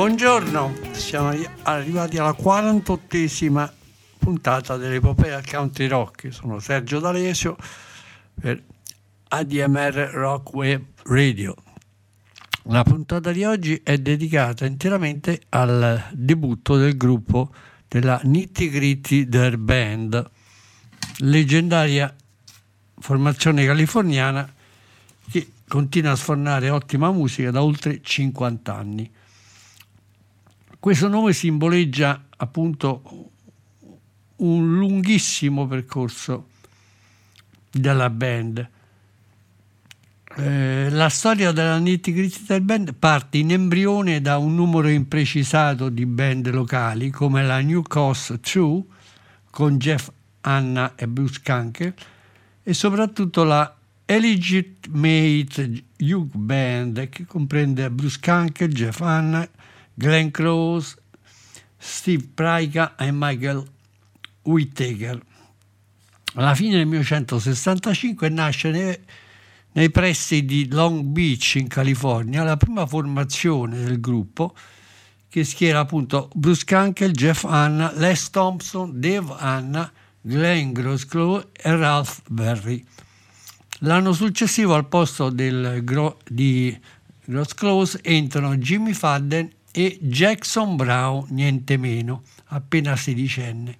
Buongiorno, siamo arrivati alla 48esima puntata dell'epopea Country Rock. Sono Sergio D'Alesio per ADMR Rock Web Radio. La puntata di oggi è dedicata interamente al debutto del gruppo della Nitty Gritty Der Band, leggendaria formazione californiana che continua a sfornare ottima musica da oltre 50 anni. Questo nome simboleggia appunto un lunghissimo percorso della band. Eh, la storia della Nitty Gritty del band parte in embrione da un numero imprecisato di band locali come la New Coast 2 con Jeff Hanna e Bruce Kanker e soprattutto la Illegitimate Youth Band che comprende Bruce Kanker, Jeff Hanna, Glenn Close, Steve Praika e Michael Whittaker. Alla fine del 1965 nasce nei, pressi di Long Beach in California la prima formazione del gruppo che schiera appunto Bruce Kunkel, Jeff Hanna, Les Thompson, Dave Hanna, Glenn Grosclaw e Ralph Berry. L'anno successivo al posto del di Grosclaw entrano Jimmy Fadden e Jackson Brown, niente meno, appena sedicenne.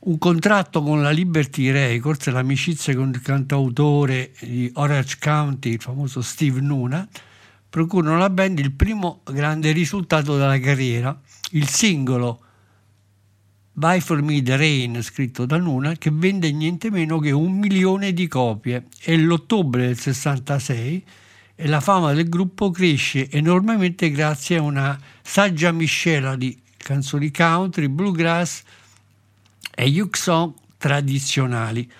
Un contratto con la Liberty Records, l'amicizia con il cantautore di Orange County, il famoso Steve Nuna, procurano alla band il primo grande risultato della carriera, il singolo Buy for Me the Rain, scritto da Nuna, che vende niente meno che un milione di copie e l'ottobre del 66 e la fama del gruppo cresce enormemente grazie a una saggia miscela di canzoni country, bluegrass e song tradizionali.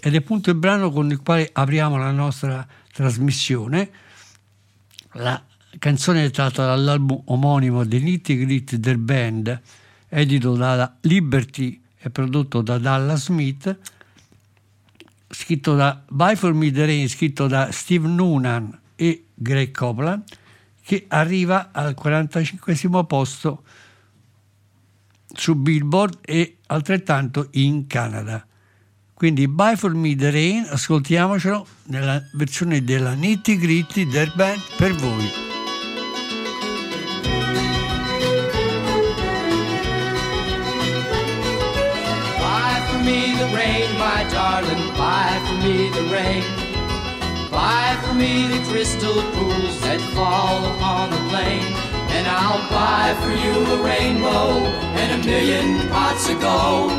Ed è appunto il brano con il quale apriamo la nostra trasmissione. La canzone è tratta dall'album omonimo The Nitty Gritty del band, edito dalla Liberty e prodotto da Dallas Smith, scritto da Buy for Me the Rain, scritto da Steve Noonan Greg Copeland, che arriva al 45 posto su Billboard e altrettanto in Canada. Quindi Buy for Me the Rain, ascoltiamocelo nella versione della Nitty Gritty del band per voi. Buy for me the rain, my darling, buy for me the rain. Buy for me the crystal pools that fall upon the plain. And I'll buy for you a rainbow and a million pots of gold.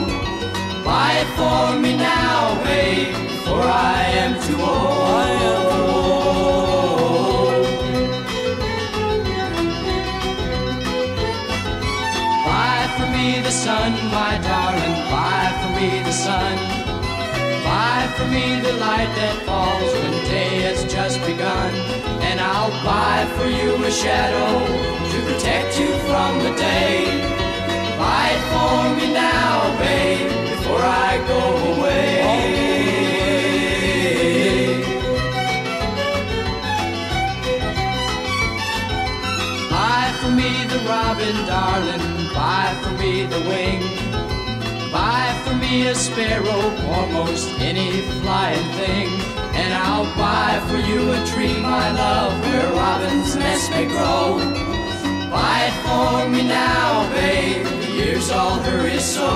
Buy it for me now, babe, for I am too old. Buy for me the sun, my darling, buy for me the sun. Buy for me the light that falls when day has just begun. And I'll buy for you a shadow to protect you from the day. Buy it for me now, babe, before I go away. Buy for me the robin, darling, buy for me the wing a sparrow or most any flying thing. And I'll buy for you a tree, my love, where robin's nest may grow. Buy it for me now, babe. The years all hurry so.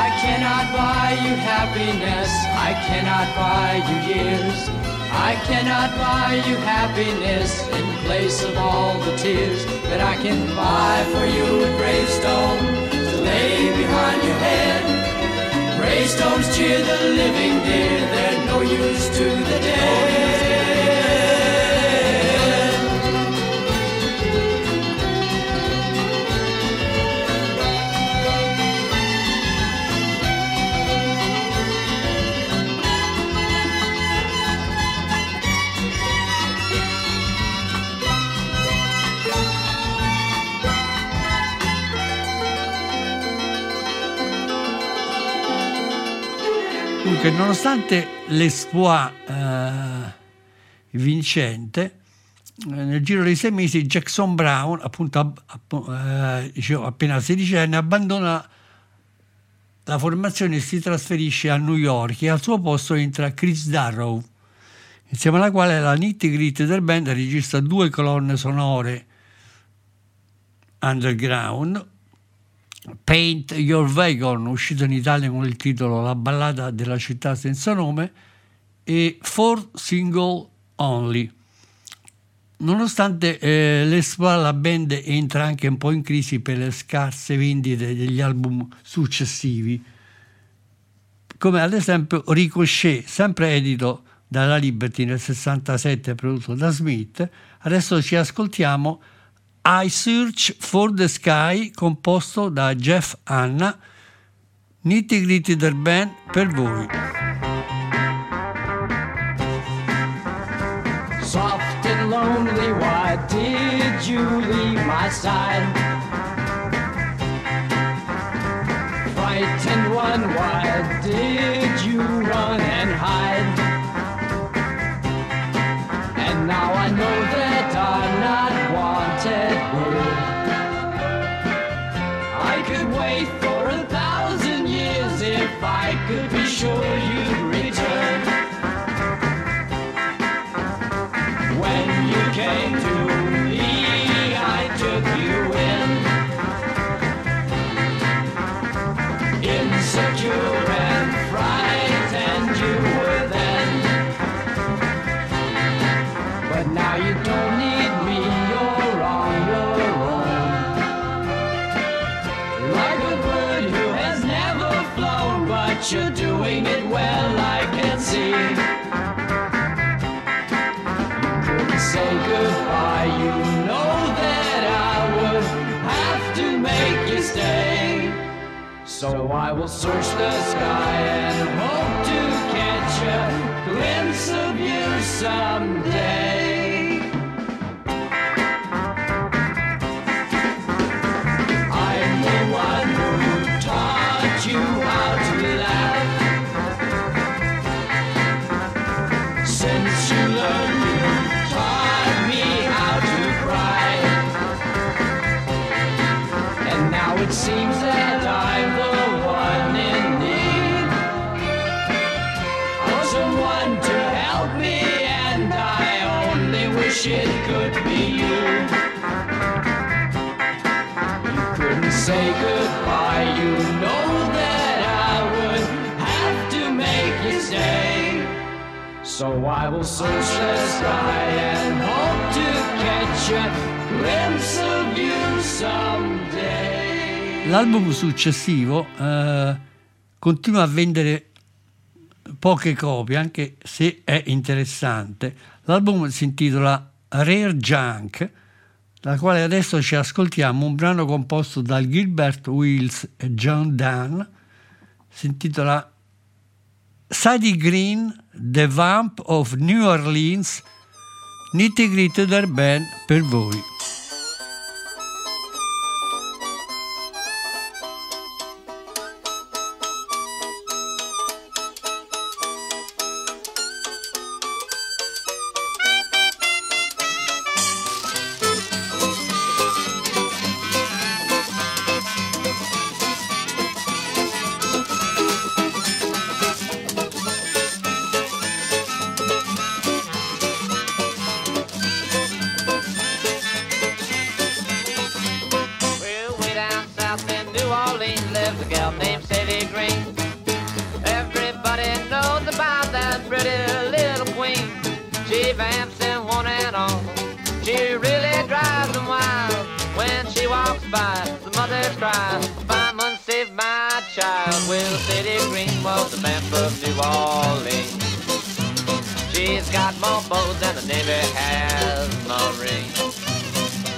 I cannot buy you happiness. I cannot buy you years. I cannot buy you happiness in place of all the tears that I can buy for you a gravestone to lay behind your head. Gravestones cheer the living, dear. They're no use to the dead. Dunque, nonostante l'esploit eh, vincente, eh, nel giro di sei mesi Jackson Brown, appunto eh, appena sedicenne, abbandona la formazione e si trasferisce a New York e al suo posto entra Chris Darrow, insieme alla quale la nitty gritty del band registra due colonne sonore underground Paint Your Wagon, uscito in Italia con il titolo La ballata della città senza nome, e Four Single Only. Nonostante eh, l'esploit, la band entra anche un po' in crisi per le scarse vendite degli album successivi, come ad esempio Ricochet, sempre edito dalla Liberty nel 67 prodotto da Smith. Adesso ci ascoltiamo I Search for the Sky, composto da Jeff Hanna, nitty gritty del band per voi. Soft and lonely, why did you leave my side? Frightened one, why I will search the sky and hope to catch a glimpse of you someday. I'm the one who taught you how to laugh. Since you learned, wish it could be you. You couldn't say goodbye, you know that I would have to make you stay. So I will search the sky and hope to catch a glimpse of you someday. L'album successivo eh, continua a vendere poche copie, anche se è interessante. L'album si intitola Rare Junk, dal quale adesso ci ascoltiamo un brano composto da Gilbert Wills e John Dunn. Si intitola Sadie Green, The Vamp of New Orleans, nitty gritty del band per voi. Child. Well, Sadie Green was the vamp of New Orleans. She's got more bows than the Navy has Marines.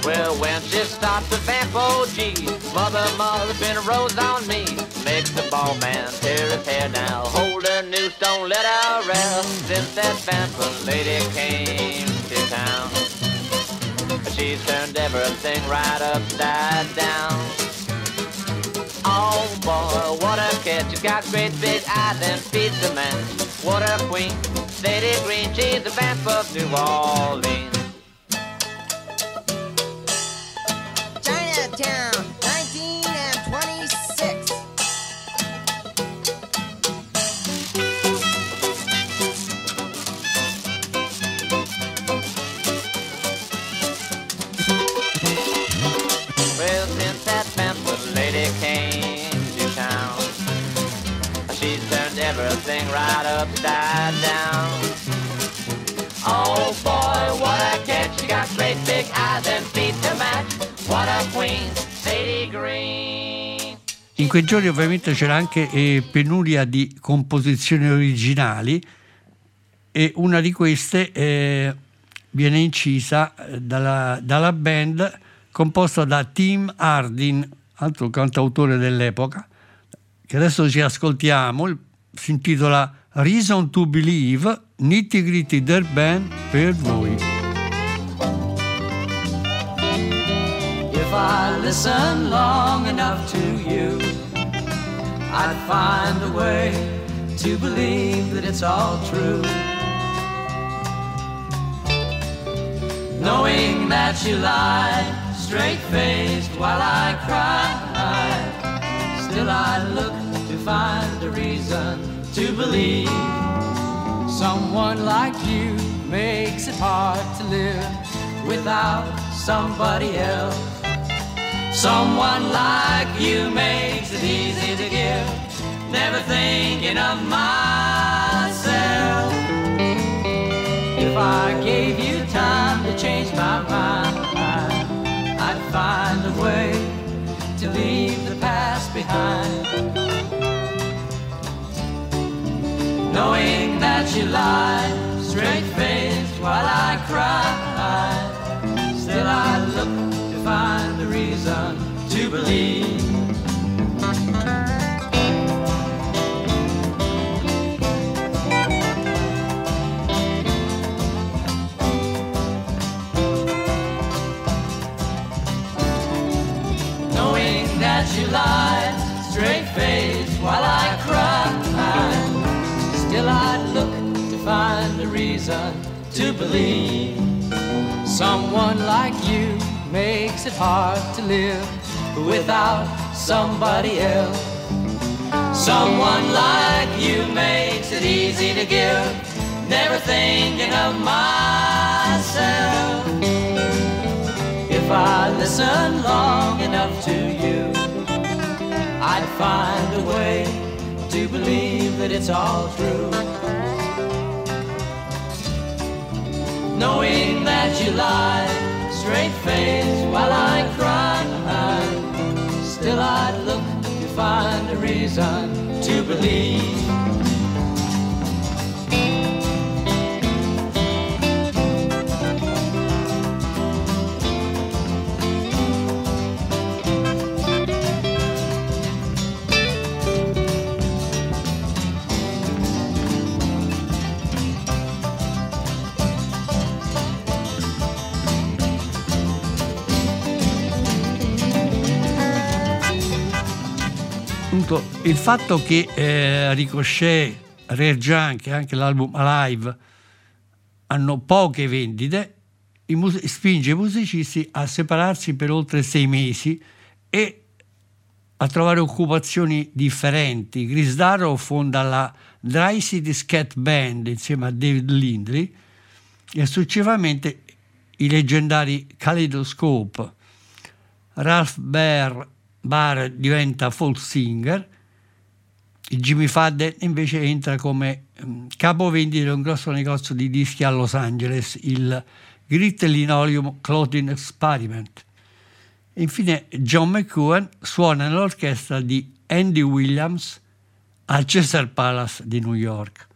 Well, when she stopped to vamp, oh gee, mother, mother, been a rose on me. Makes the ball man tear his hair now. Hold her noose, don't let her rest. Since that vamper lady came to town, she's turned everything right upside down. Oh boy, what a kid. She's got great big eyes and feet to match. What a queen. Lady Green, she's the vamp of New Orleans. Chinatown, right upside down. Oh boy, what a catch! She got great big eyes and feet to match. What a queen, Sadie Green. In quei giorni ovviamente c'era anche eh, penuria di composizioni originali e una di queste eh, viene incisa eh, dalla, dalla band composta da Tim Hardin, altro cantautore dell'epoca, che adesso ci ascoltiamo, si intitola Reason to Believe, Nitty Gritty del band per voi. If I listen long enough to you, I'd find a way to believe that it's all true. Knowing that you lied, straight faced while I cried, still I look to find a reason to believe. Someone like you makes it hard to live without somebody else. Someone like you makes it easy to give, never thinking of myself. If I gave you time to change my mind, I'd find a way to leave the past behind. Knowing that you lied, straight faced while I cried, still I look to find a reason to believe. Knowing that you lied, straight faced while I reason to believe. Someone like you makes it hard to live without somebody else. Someone like you makes it easy to give, never thinking of myself. If I listen long enough to you, I'd find a way to believe that it's all true. Knowing that you lied, straight face while I cried, still I'd look to find a reason to believe. Appunto, il fatto che eh, Ricochet, Rare Junk e anche l'album Alive hanno poche vendite i mus- spinge i musicisti a separarsi per oltre sei mesi e a trovare occupazioni differenti. Chris Darrow fonda la Dry City Scat Band insieme a David Lindley e successivamente i leggendari Kaleidoscope. Ralph Baer, Barr diventa folk singer, Jimmy Fadden invece entra come mm, capovendita di un grosso negozio di dischi a Los Angeles, il Grit Linoleum Clothing Experiment. Infine John McEwen suona nell'orchestra di Andy Williams al Cesar Palace di New York.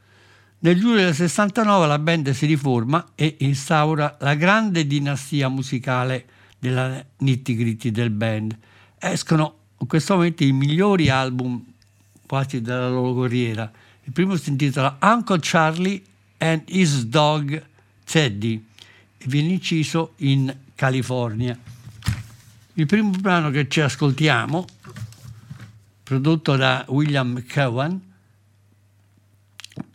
Nel giugno del 69 la band si riforma e instaura la grande dinastia musicale della nitty gritty del band. Escono in questo momento i migliori album quasi della loro carriera. Il primo si intitola Uncle Charlie and His Dog Teddy e viene inciso in California. Il primo brano che ci ascoltiamo, prodotto da William Cowan,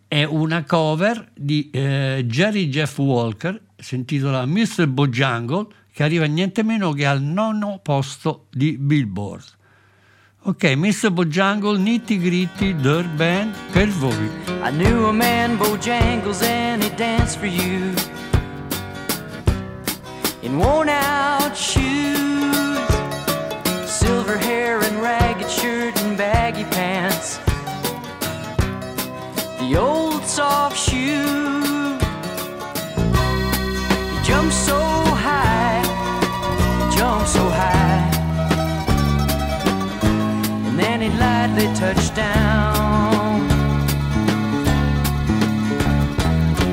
è una cover di eh, Jerry Jeff Walker, si intitola Mr. Bojangle, che arriva niente meno che al nono posto di Billboard. Ok, Mr. Bojangle, Nitty Gritty, Dirt Band, per voi. I knew a man, Bojangles, and he danced for you in worn out shoes, silver hair and ragged shirt and baggy pants. The old soft shoe. Lightly touched down.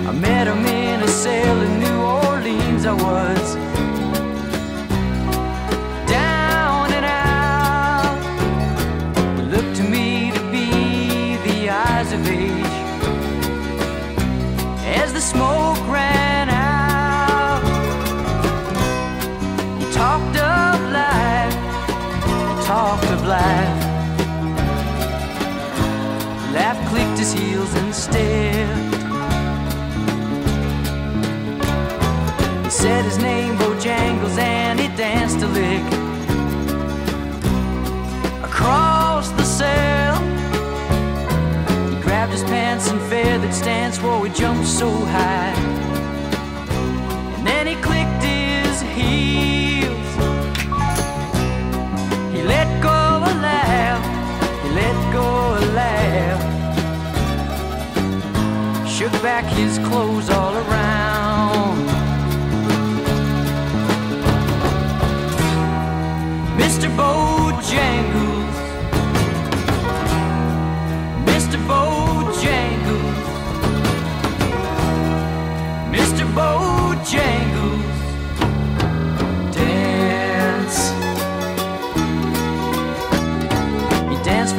I met him in a cell in New Orleans. I was said his name, Bojangles, and he danced a lick across the cell. He grabbed his pants and feathered stance, whoa, he jumped so high. And then he clicked his heels. He let go a laugh, he let go a laugh. Shook back his clothes all around.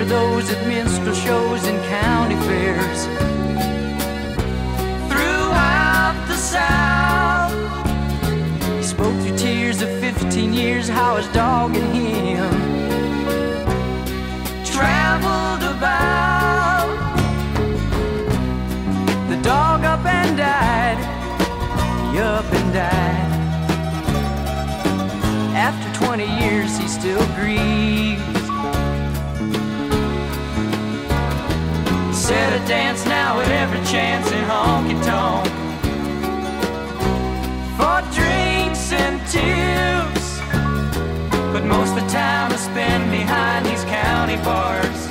Those at minstrel shows and county fairs throughout the South. He spoke through tears of 15 years how his dog and him traveled about. The dog up and died, he up and died. After 20 years, he still grieves. Dance now at every chance in honky tonk for drinks and tips. But most of the time I spend behind these county bars.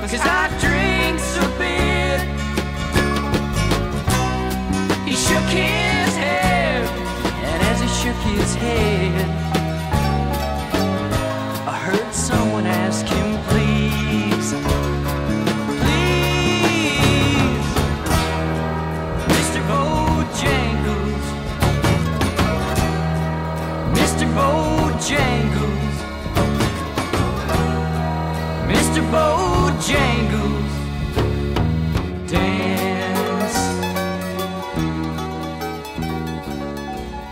Cause I drinks a bit. He shook his head, and as he shook his head,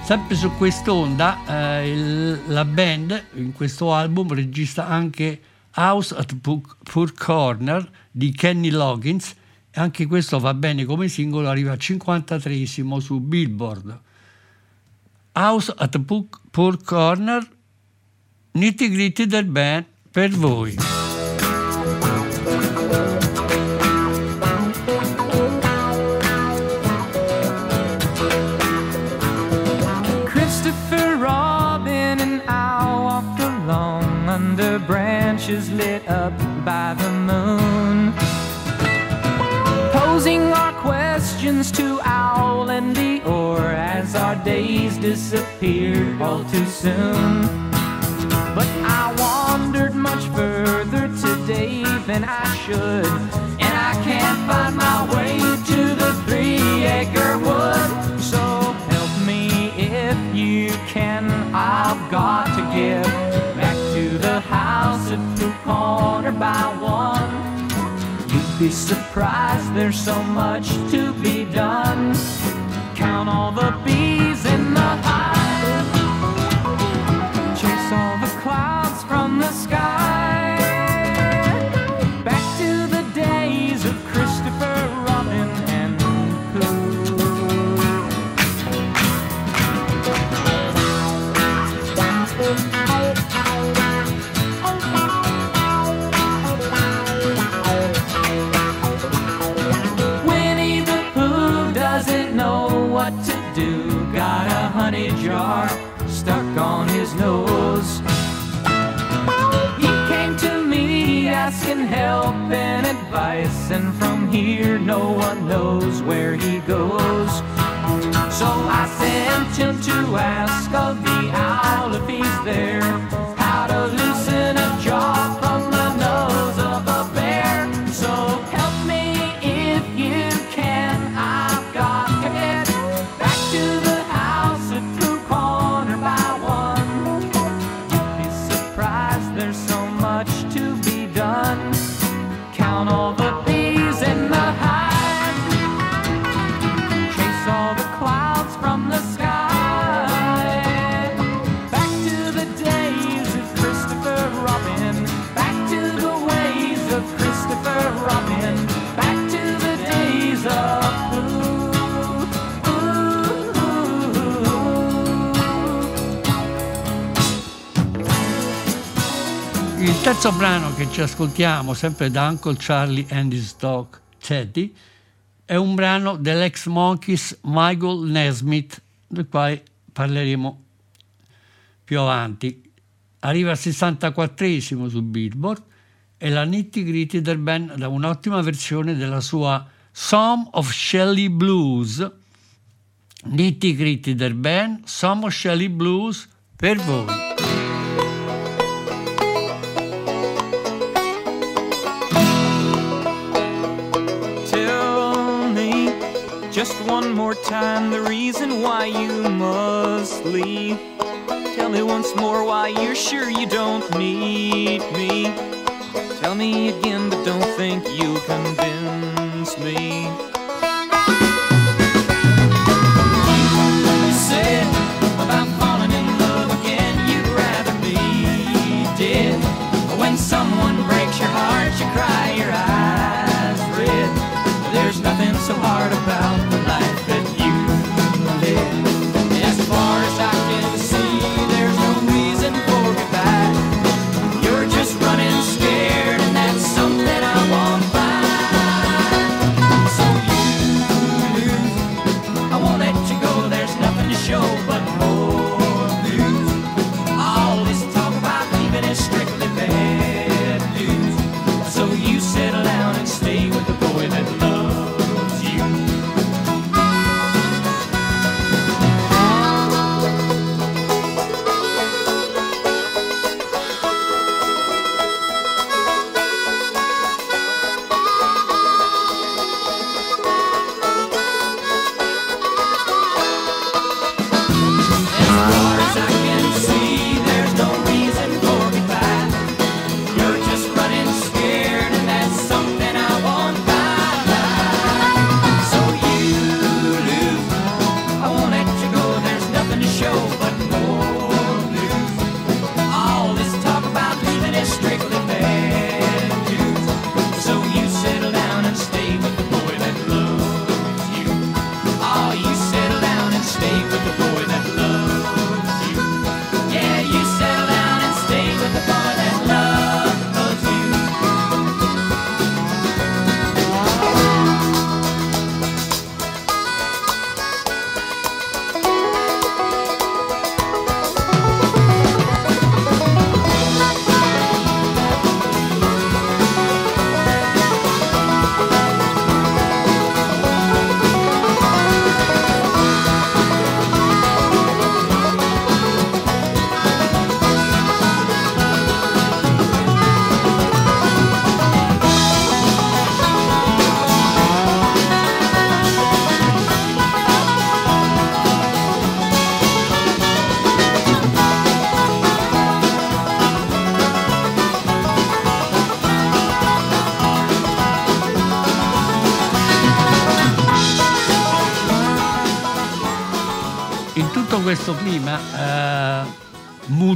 Sempre su quest'onda, eh, il- la band in questo album registra anche House at Poor Corner di Kenny Loggins e anche questo va bene come singolo, arriva al 53 su Billboard. House at Poor Corner, nitty gritty del band per voi. Disappeared all too soon. But I wandered much further today than I should. And I can't find my way to the three acre wood. So help me if you can. I've got to get back to the house at the corner by one. You'd be surprised, there's so much to be done. Count all the bees in the hive. Stuck on his nose. He came to me asking help and advice, and from here no one knows where he goes. So I sent him to ask of the owl if he's there. Terzo brano che ci ascoltiamo, sempre da Uncle Charlie and his dog Teddy, è un brano dell'ex Monkeys Michael Nesmith, del quale parleremo più avanti. Arriva al 64esimo su Billboard e la Nitty Gritty del band da un'ottima versione della sua Some of Shelley Blues. Nitty Gritty del band, Some of Shelley Blues per voi. More time the reason why you must leave. Tell me once more why you're sure you don't need me. Tell me again, but don't think you'll convince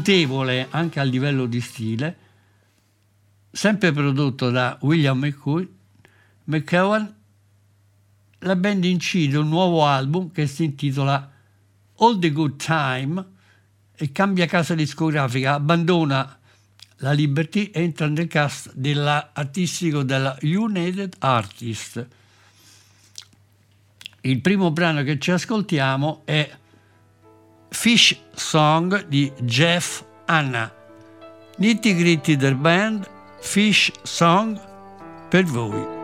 mutevole anche a livello di stile, sempre prodotto da William McCowan, la band incide un nuovo album che si intitola All the Good Time e cambia casa discografica, abbandona la Liberty e entra nel cast dell'artistico della United Artists. Il primo brano che ci ascoltiamo è Fish Song di Jeff Hanna. Nitty Gritty del band, Fish Song per voi.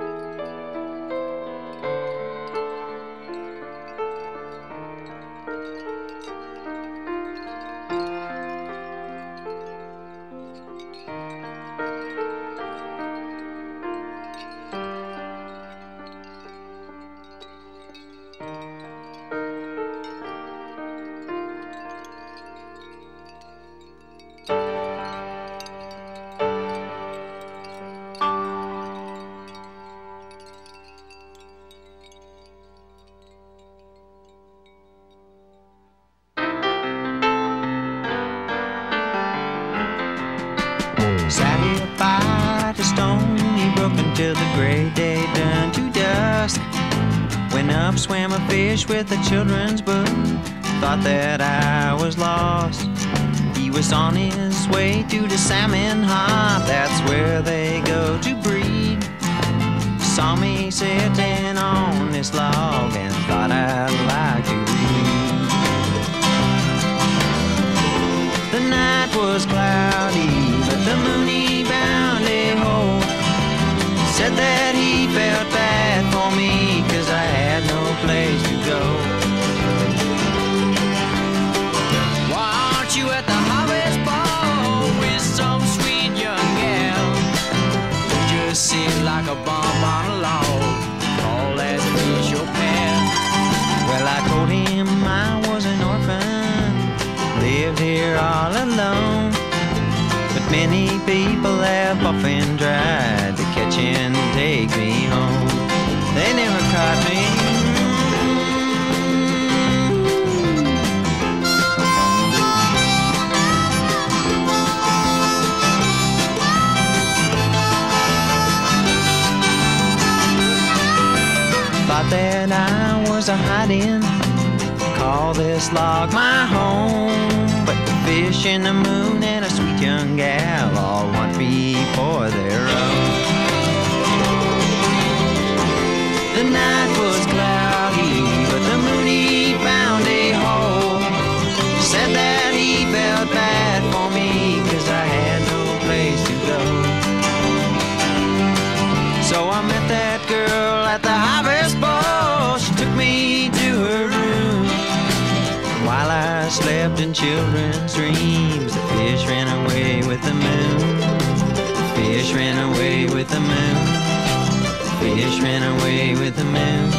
Fish with a children's book. Thought that I was lost. He was on his way to the salmon hop. That's where they go to breed. Saw me sitting on this log and thought I'd like to read. The night was cloudy, but the moon he bound a hole. Said that he have often tried to catch and take me home. They never caught me. Thought that I was a hiding. Call this log my home. But the fish in the moon and a sweet young gal me for their own. The night was cloudy, but the moon he found a hole. Said that he felt bad for me, cause I had no place to go. So I met that girl at the harvest ball. She took me to her room. While I slept in children's dreams, fish ran away with the moon.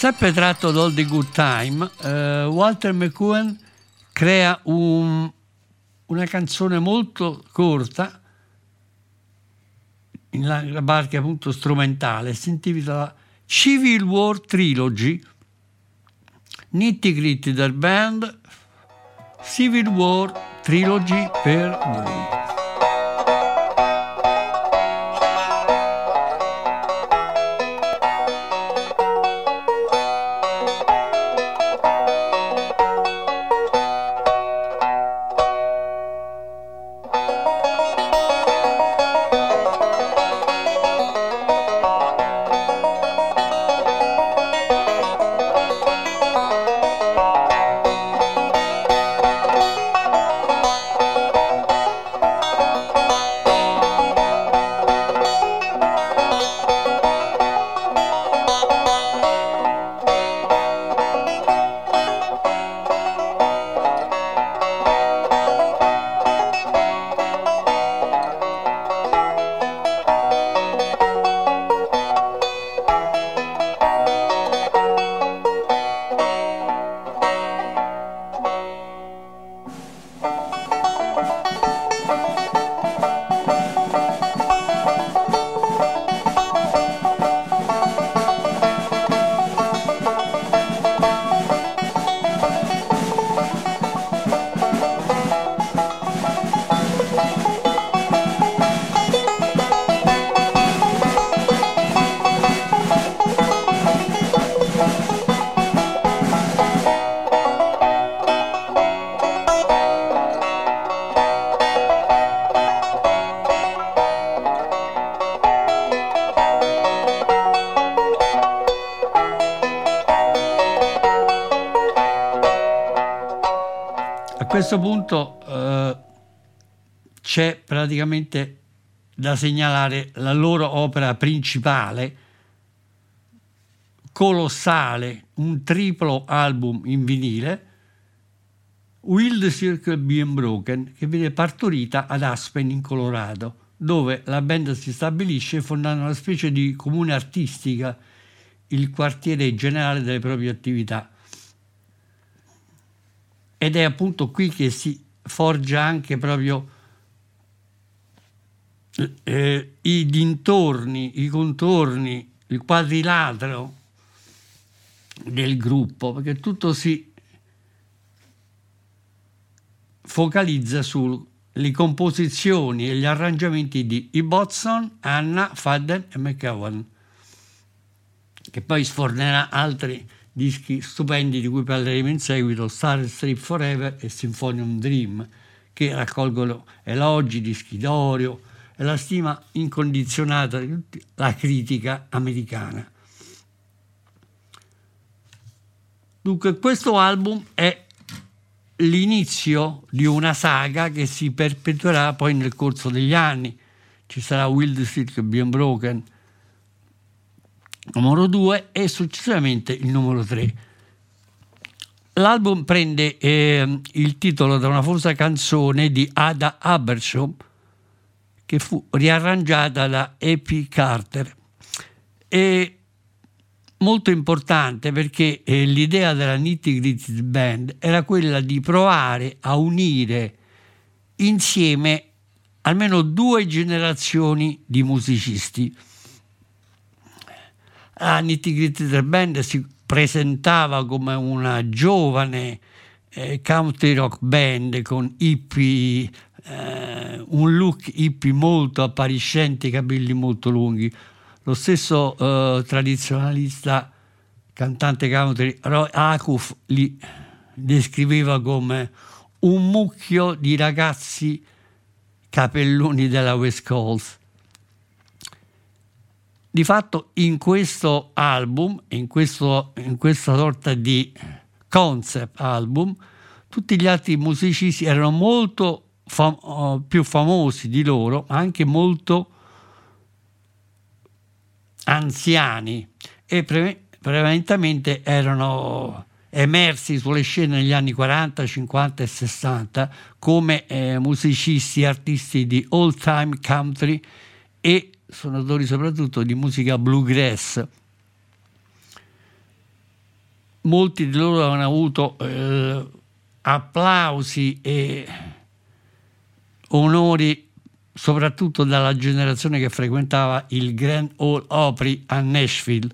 Sempre tratto da All the Good Time, eh, Walter McCohen crea un- una canzone molto corta, in la, la parte appunto strumentale, si intitola Civil War Trilogy, Nitty Gritty del band, Civil War Trilogy per voi. Questo punto eh, c'è praticamente da segnalare la loro opera principale, colossale, un triplo album in vinile, the Circle Be Unbroken, che viene partorita ad Aspen in Colorado, dove la band si stabilisce fondando una specie di comune artistica, il quartiere generale delle proprie attività. Ed è appunto qui che si forgia anche proprio eh, i dintorni, i contorni, il quadrilatero del gruppo, perché tutto si focalizza sulle composizioni e gli arrangiamenti di Ibbotson, Anna, Fadden e McCowan, che poi sfornerà altri dischi stupendi di cui parleremo in seguito, Star Strip Forever e Symphonium Dream, che raccolgono elogi, dischi d'oro e la stima incondizionata di tutti- la critica americana. Dunque questo album è l'inizio di una saga che si perpetuerà poi nel corso degli anni. Ci sarà Wild Silk Be Unbroken numero 2 e successivamente il numero 3. L'album prende eh, il titolo da una famosa canzone di Ada Abersham che fu riarrangiata da E.P. Carter. E molto importante perché eh, l'idea della Nitty Gritty Band era quella di provare a unire insieme almeno due generazioni di musicisti. La Nitty Gritty Band si presentava come una giovane eh, country rock band con hippie, eh, un look hippie molto appariscente, i capelli molto lunghi. Lo stesso eh, tradizionalista cantante country Roy Acuff li descriveva come un mucchio di ragazzi capelloni della West Coast. Di fatto in questo album, in, questo, in questa sorta di concept album, tutti gli altri musicisti erano molto fam- uh, più famosi di loro, ma anche molto anziani. E pre- prevalentemente erano emersi sulle scene negli anni 40, 50 e 60 come eh, musicisti, artisti di old time country e suonatori soprattutto di musica bluegrass. Molti di loro hanno avuto eh, applausi e onori soprattutto dalla generazione che frequentava il Grand Ole Opry a Nashville.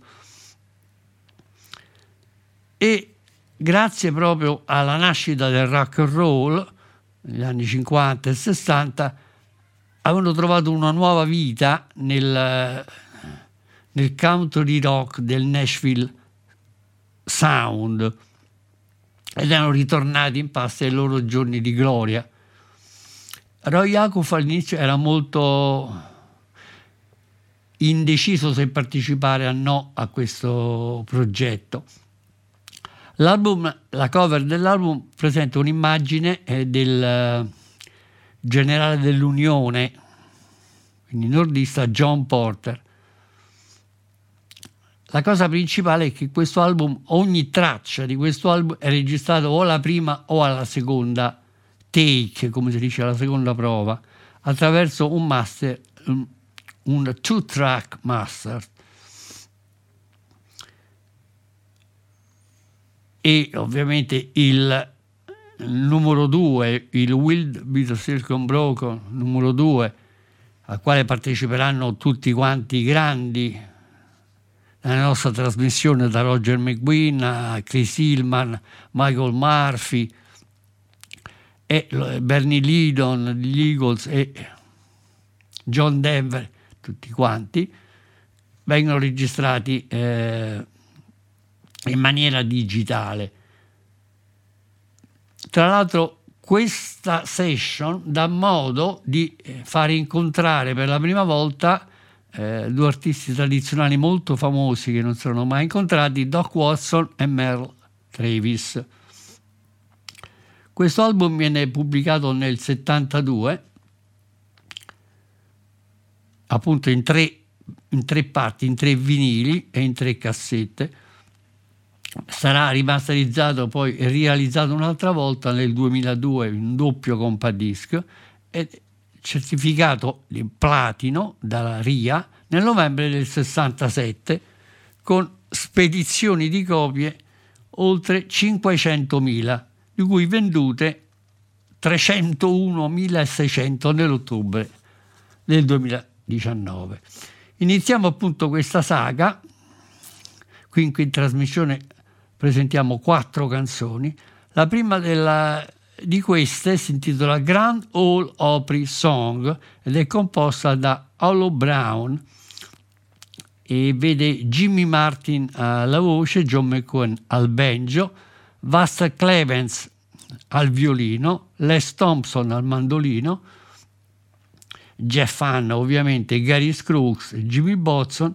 E grazie proprio alla nascita del rock and roll negli anni 50 e 60 avevano trovato una nuova vita nel, nel country rock del Nashville Sound ed erano ritornati in pasto ai loro giorni di gloria. Roy Jakub all'inizio era molto indeciso se partecipare o no a questo progetto. L'album, la cover dell'album presenta un'immagine eh, del generale dell'Unione, quindi nordista John Porter. La cosa principale è che questo album, ogni traccia di questo album è registrato o alla prima o alla seconda take, come si dice, alla seconda prova, attraverso un master, un- two-track master. E ovviamente il numero 2, il Wild Beat Circunbroken numero 2, al quale parteciperanno tutti quanti i grandi nella nostra trasmissione da Roger McGuinn a Chris Hillman, Michael Murphy e lo- Bernie Lidon, gli Eagles e John Denver, tutti quanti, vengono registrati eh, in maniera digitale. Tra l'altro questa session dà modo di eh, fare incontrare per la prima volta eh, due artisti tradizionali molto famosi che non erano mai incontrati, Doc Watson e Merle Travis. Questo album viene pubblicato nel 72, appunto in tre, in tre parti, in tre vinili e in tre cassette. Sarà rimasterizzato poi realizzato un'altra volta nel 2002 in doppio compact disc e certificato di platino dalla RIA nel novembre del 67 con spedizioni di copie oltre 500.000, di cui vendute 301.600 nell'ottobre del 2019. Iniziamo appunto questa saga, qui in trasmissione presentiamo quattro canzoni, la prima della, di queste si intitola Grand Ole Opry Song ed è composta da Hollow Brown e vede Jimmy Martin alla voce, John McCohen al banjo, Vasta Clevens al violino, Les Thompson al mandolino, Jeff Hanna ovviamente, Gary Scruggs e Jimmy Botson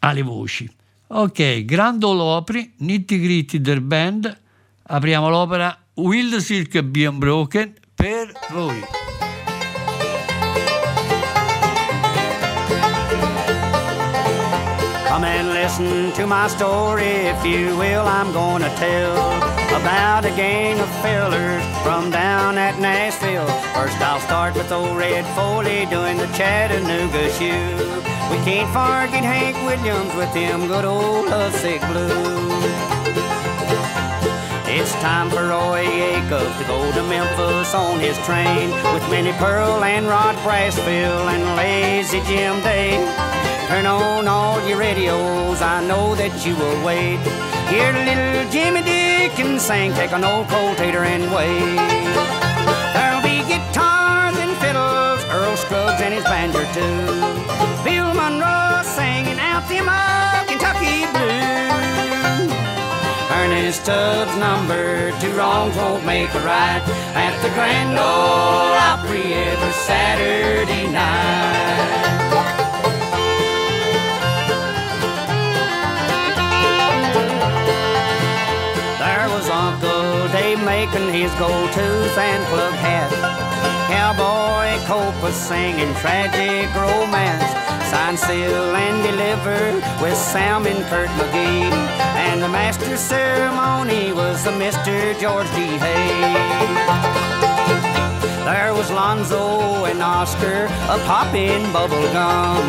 alle voci. Ok, Grand Ole Opry, Nitty Gritty der Band, apriamo l'opera Will Silk Be Unbroken per voi. Come and listen to my story, if you will. I'm gonna tell about a gang of fellers from down at Nashville. First, I'll start with old Red Foley doing the Chattanooga shoe. We can't forget Hank Williams with them good old lovesick blues. It's time for Roy Acuff to go to Memphis on his train with Minnie Pearl and Rod Brassfield and Lazy Jim Day. Turn on all your radios, I know that you will wait. Hear little Jimmy Dickens sing, take an old tater and wait. There'll be guitars and fiddles, Earl Scruggs and his banjo too. Bill Monroe singing out them old Kentucky blues. Ernest Tubbs number two wrongs won't make a right at the Grand Ole Opry every Saturday night. There was Uncle Dave making his gold tooth and plug hat. Cowboy Cope was singing tragic romance. Sign, seal, and deliver with Sam and Kurt McGee. And the master ceremony was the Mr. George D. Hay. There was Lonzo and Oscar a popping bubble gum.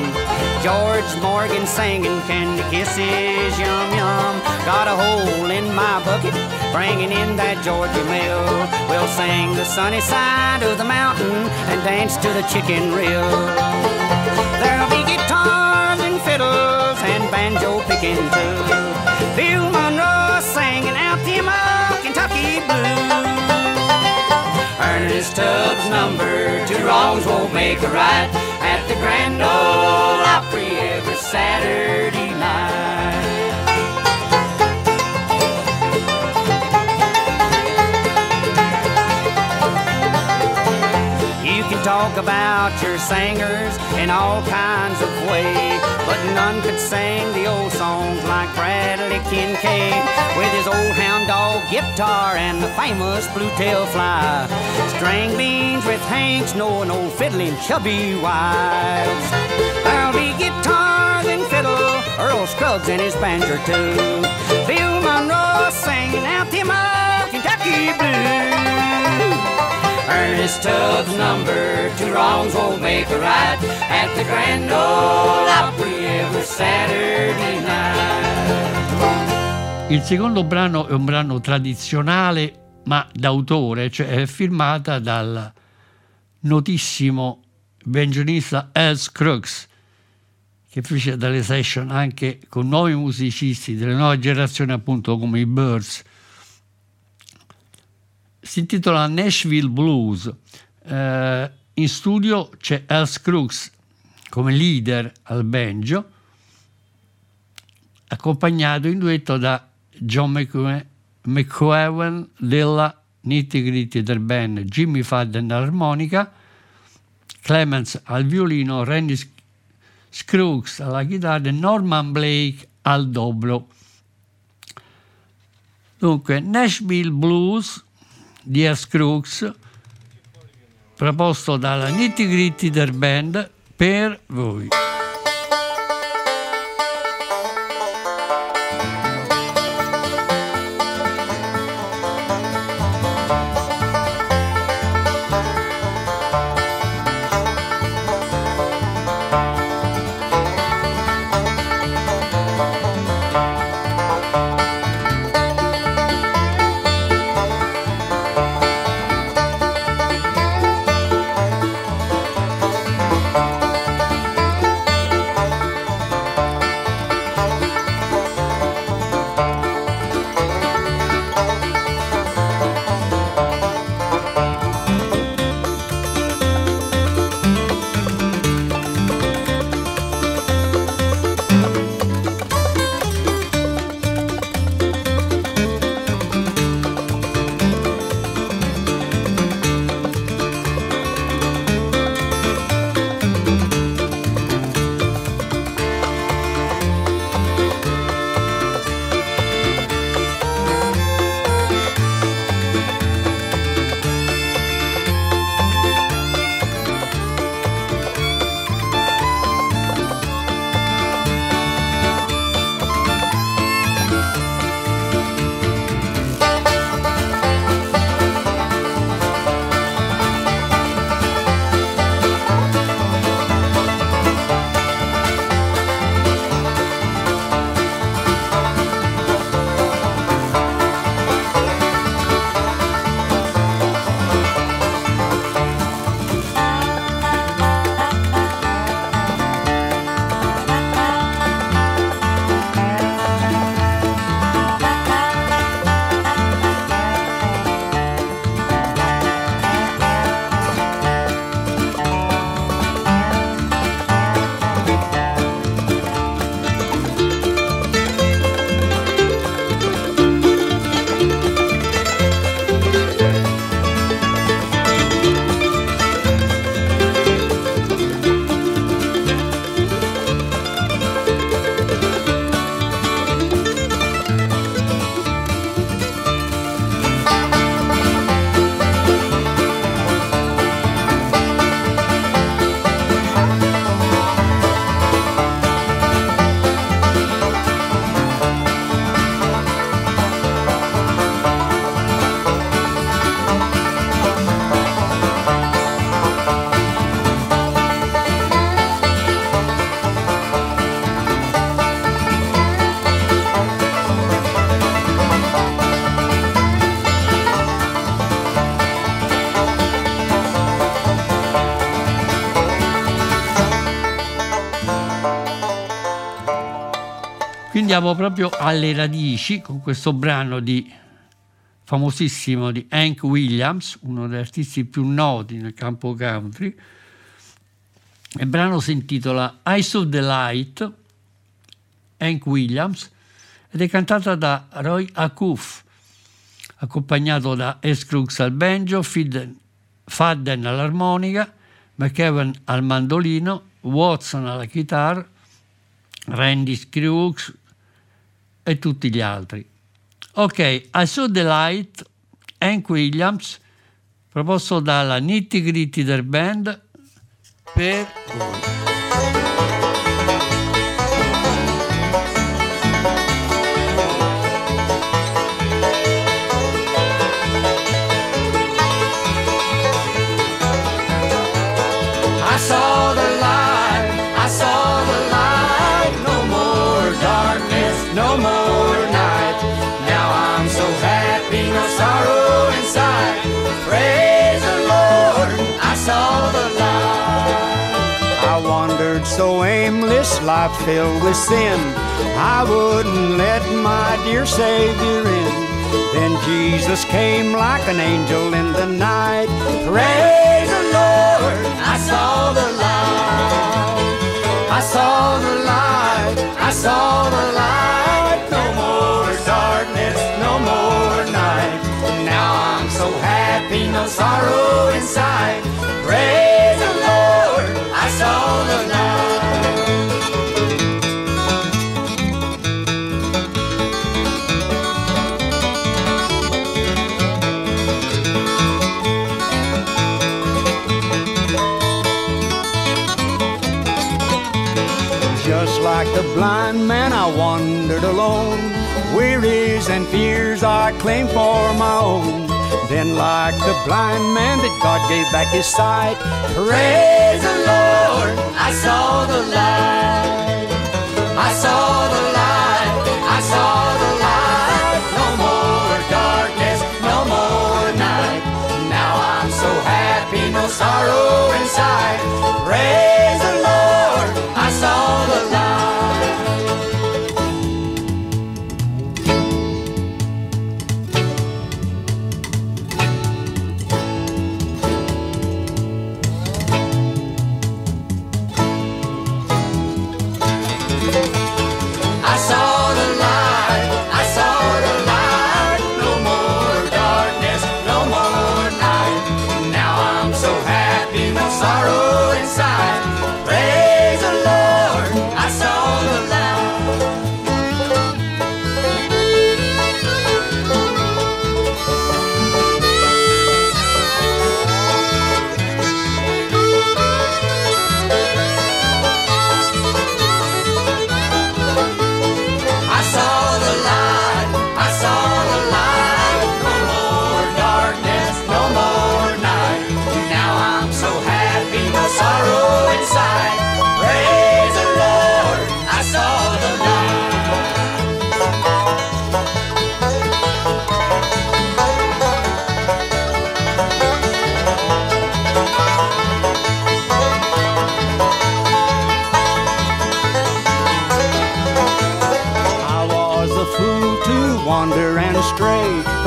George Morgan singing candy kisses, yum yum. Got a hole in my bucket, bringing in that Georgia mail. We'll sing the sunny side of the mountain and dance to the chicken reel. There'll be guitars and fiddles and banjo picking too. Bill Monroe singing out them old Kentucky blues. Ernest Tubbs number two wrongs won't make a right at the Grand Ole Opry every Saturday night. Talk about your singers in all kinds of ways, but none could sing the old songs like Bradley Kincaid with his old hound dog guitar and the famous blue tail fly. String beans with Hank Snow and old fiddling chubby wives. There'll be guitars and fiddle, Earl Scruggs and his banjo too. Bill Monroe singing out old Kentucky blues. Ernest Tubbs number two wrongs won't make a right at the Grand Ole Opry every Saturday night. Il secondo brano è un brano tradizionale ma d'autore, cioè è firmata dal notissimo banjonista Els Crooks, che fece delle session anche con nuovi musicisti delle nuove generazioni, appunto come i Birds. Si intitola Nashville Blues. Eh, in studio c'è Els Crooks come leader al banjo, accompagnato in duetto da John McEwen, della Nitty Gritty del band, Jimmy Fadden all'armonica, Clemens al violino, Randy Scruggs alla chitarra e Norman Blake al dobro. Dunque, Nashville Blues di Earth Crooks, proposto dalla Nitty Gritty Der Band per voi. Proprio alle radici con questo brano di famosissimo di Hank Williams, uno degli artisti più noti nel campo country. Il brano si intitola Eyes of the Light, Hank Williams, ed è cantata da Roy Acuff, accompagnato da S. Crooks al banjo, Fidden- Fadden all'armonica, McEwan al mandolino, Watson alla chitarra, Randy Crooks e tutti gli altri. Ok, I Saw the Light, Hank Williams, proposto dalla Nitty Gritty Der Band per voi. Life filled with sin. I wouldn't let my dear Savior in. Then Jesus came like an angel in the night. Praise the Lord, I saw the light. I saw the light, I saw the light. No more darkness, no more night. Now I'm so happy, no sorrow inside. And fears I claim for my own. Then, like the blind man, that God gave back his sight. Praise the Lord, I saw the light. I saw the light. I saw the light. No more darkness, no more night. Now I'm so happy, no sorrow inside. Praise the Lord,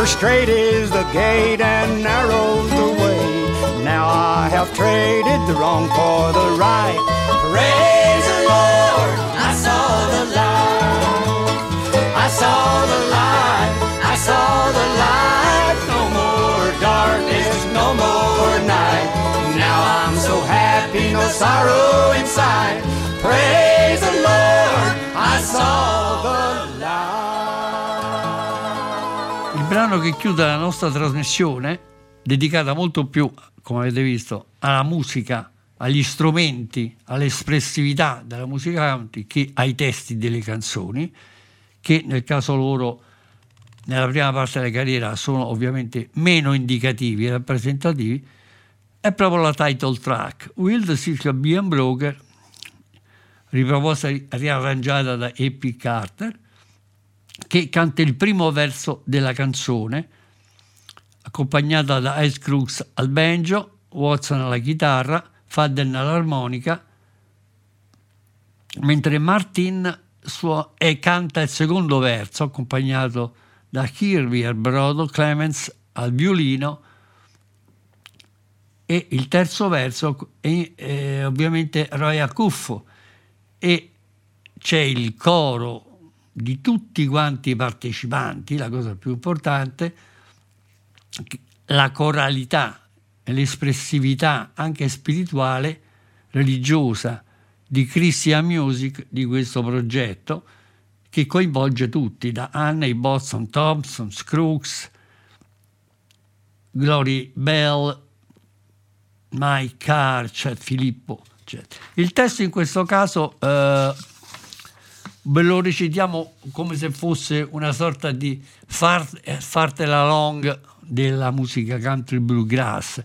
straight is the gate and narrow's the way. Now I have traded the wrong for the right. Praise the Lord, I saw the light. I saw the light, I saw the light. No more darkness, no more night. Now I'm so happy, no sorrow inside. Praise the Lord, I saw the light. Brano che chiude la nostra trasmissione, dedicata molto più, come avete visto, alla musica, agli strumenti, all'espressività della musica country che ai testi delle canzoni, che nel caso loro, nella prima parte della carriera, sono ovviamente meno indicativi e rappresentativi, è proprio la title track, Will the Circle Be Unbroken, riproposta riarrangiata da E.P. Carter, che canta il primo verso della canzone, accompagnata da Ice Crooks al banjo, Watson alla chitarra, Fadden all'armonica, mentre Martin suo- e canta il secondo verso, accompagnato da Kirby al brodo, Clemens al violino e il terzo verso è, è ovviamente Roy Acuffo e c'è il coro di tutti quanti i partecipanti, la cosa più importante, la coralità e l'espressività anche spirituale, religiosa di Christian Music di questo progetto che coinvolge tutti, da Anne, Boston Thompson, Scroogs, Glory Bell, Mike Carr, cioè Filippo. eccetera. Il testo in questo caso eh, ve lo recitiamo come se fosse una sorta di far- eh, fartela long della musica country bluegrass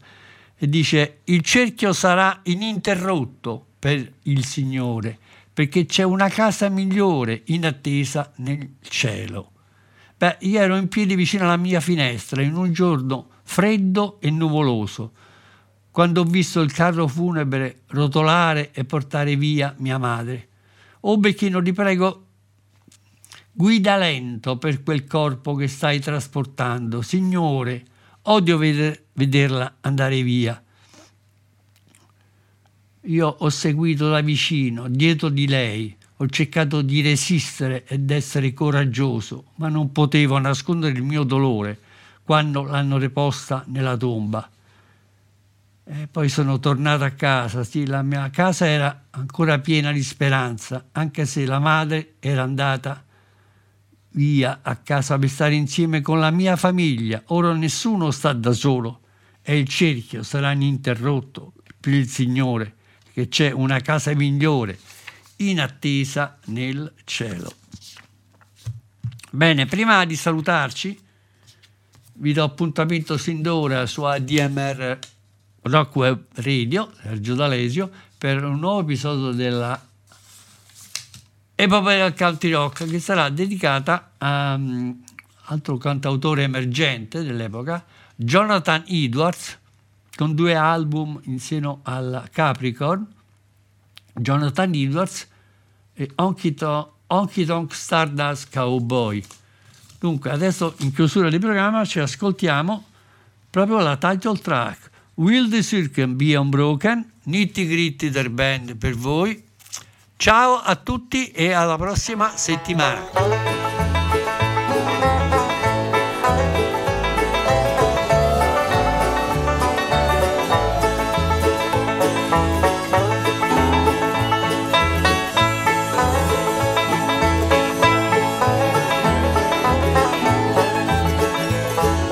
e dice il cerchio sarà ininterrotto per il Signore perché c'è una casa migliore in attesa nel cielo. Beh, io ero in piedi vicino alla mia finestra in un giorno freddo e nuvoloso quando ho visto il carro funebre rotolare e portare via mia madre. Oh Becchino, ti prego, guida lento per quel corpo che stai trasportando. Signore, odio veder- vederla andare via. Io ho seguito da vicino, dietro di lei, ho cercato di resistere ed essere coraggioso, ma non potevo nascondere il mio dolore quando l'hanno riposta nella tomba. E poi sono tornato a casa, sì, la mia casa era ancora piena di speranza, anche se la madre era andata via a casa per stare insieme con la mia famiglia. Ora nessuno sta da solo e il cerchio sarà ininterrotto per il Signore, che c'è una casa migliore in attesa nel cielo. Bene, prima di salutarci, vi do appuntamento sin d'ora su ADMR Rock Web Radio, Sergio D'Alesio, per un nuovo episodio della Epopea Country Rock che sarà dedicata a um, altro cantautore emergente dell'epoca, Jonathan Edwards, con due album insieme alla Capricorn, Jonathan Edwards e Honky Tonk Stardust Cowboy. Dunque, adesso in chiusura di programma ci ascoltiamo proprio la title track Will the Circle Be Unbroken, nitty gritty del band per voi. Ciao a tutti e alla prossima settimana.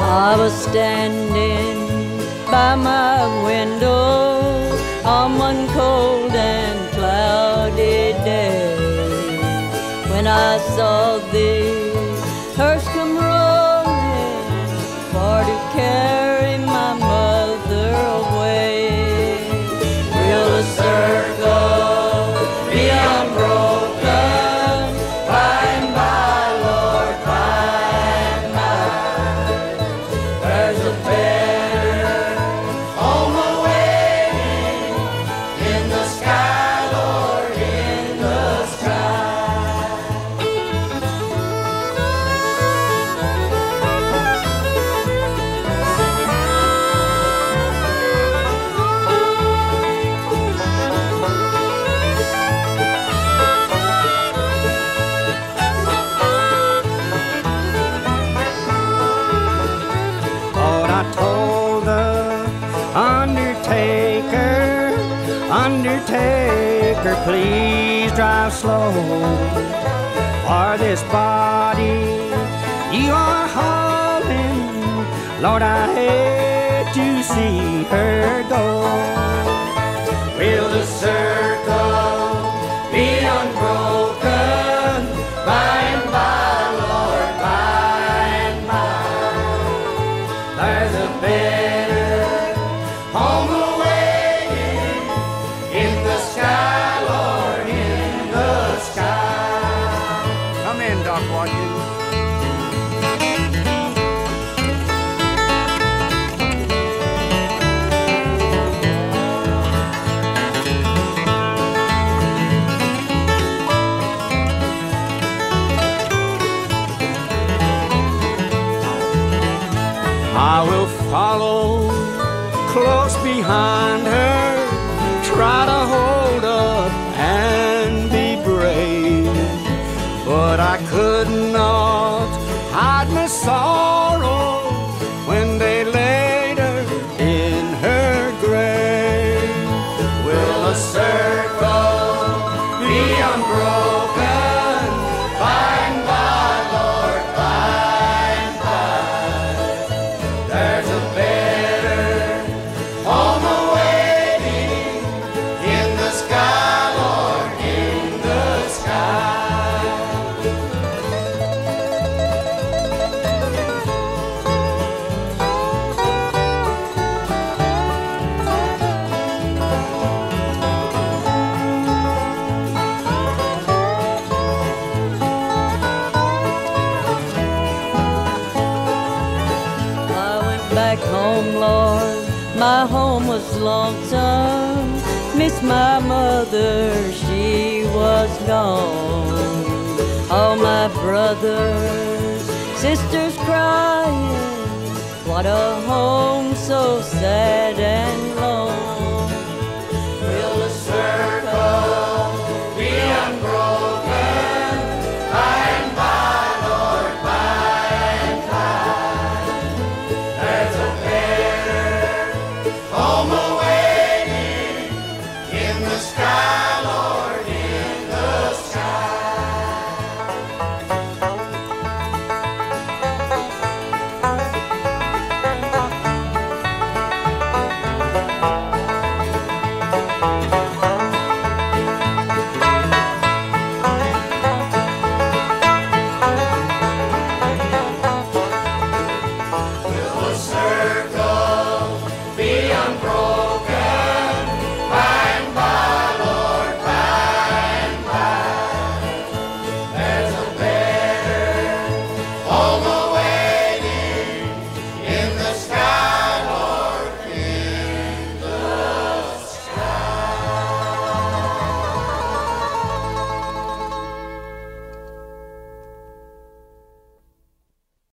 I was standing For this body you are hauling, Lord, I hate to see her go. Brothers, sisters crying. What a home so sad and.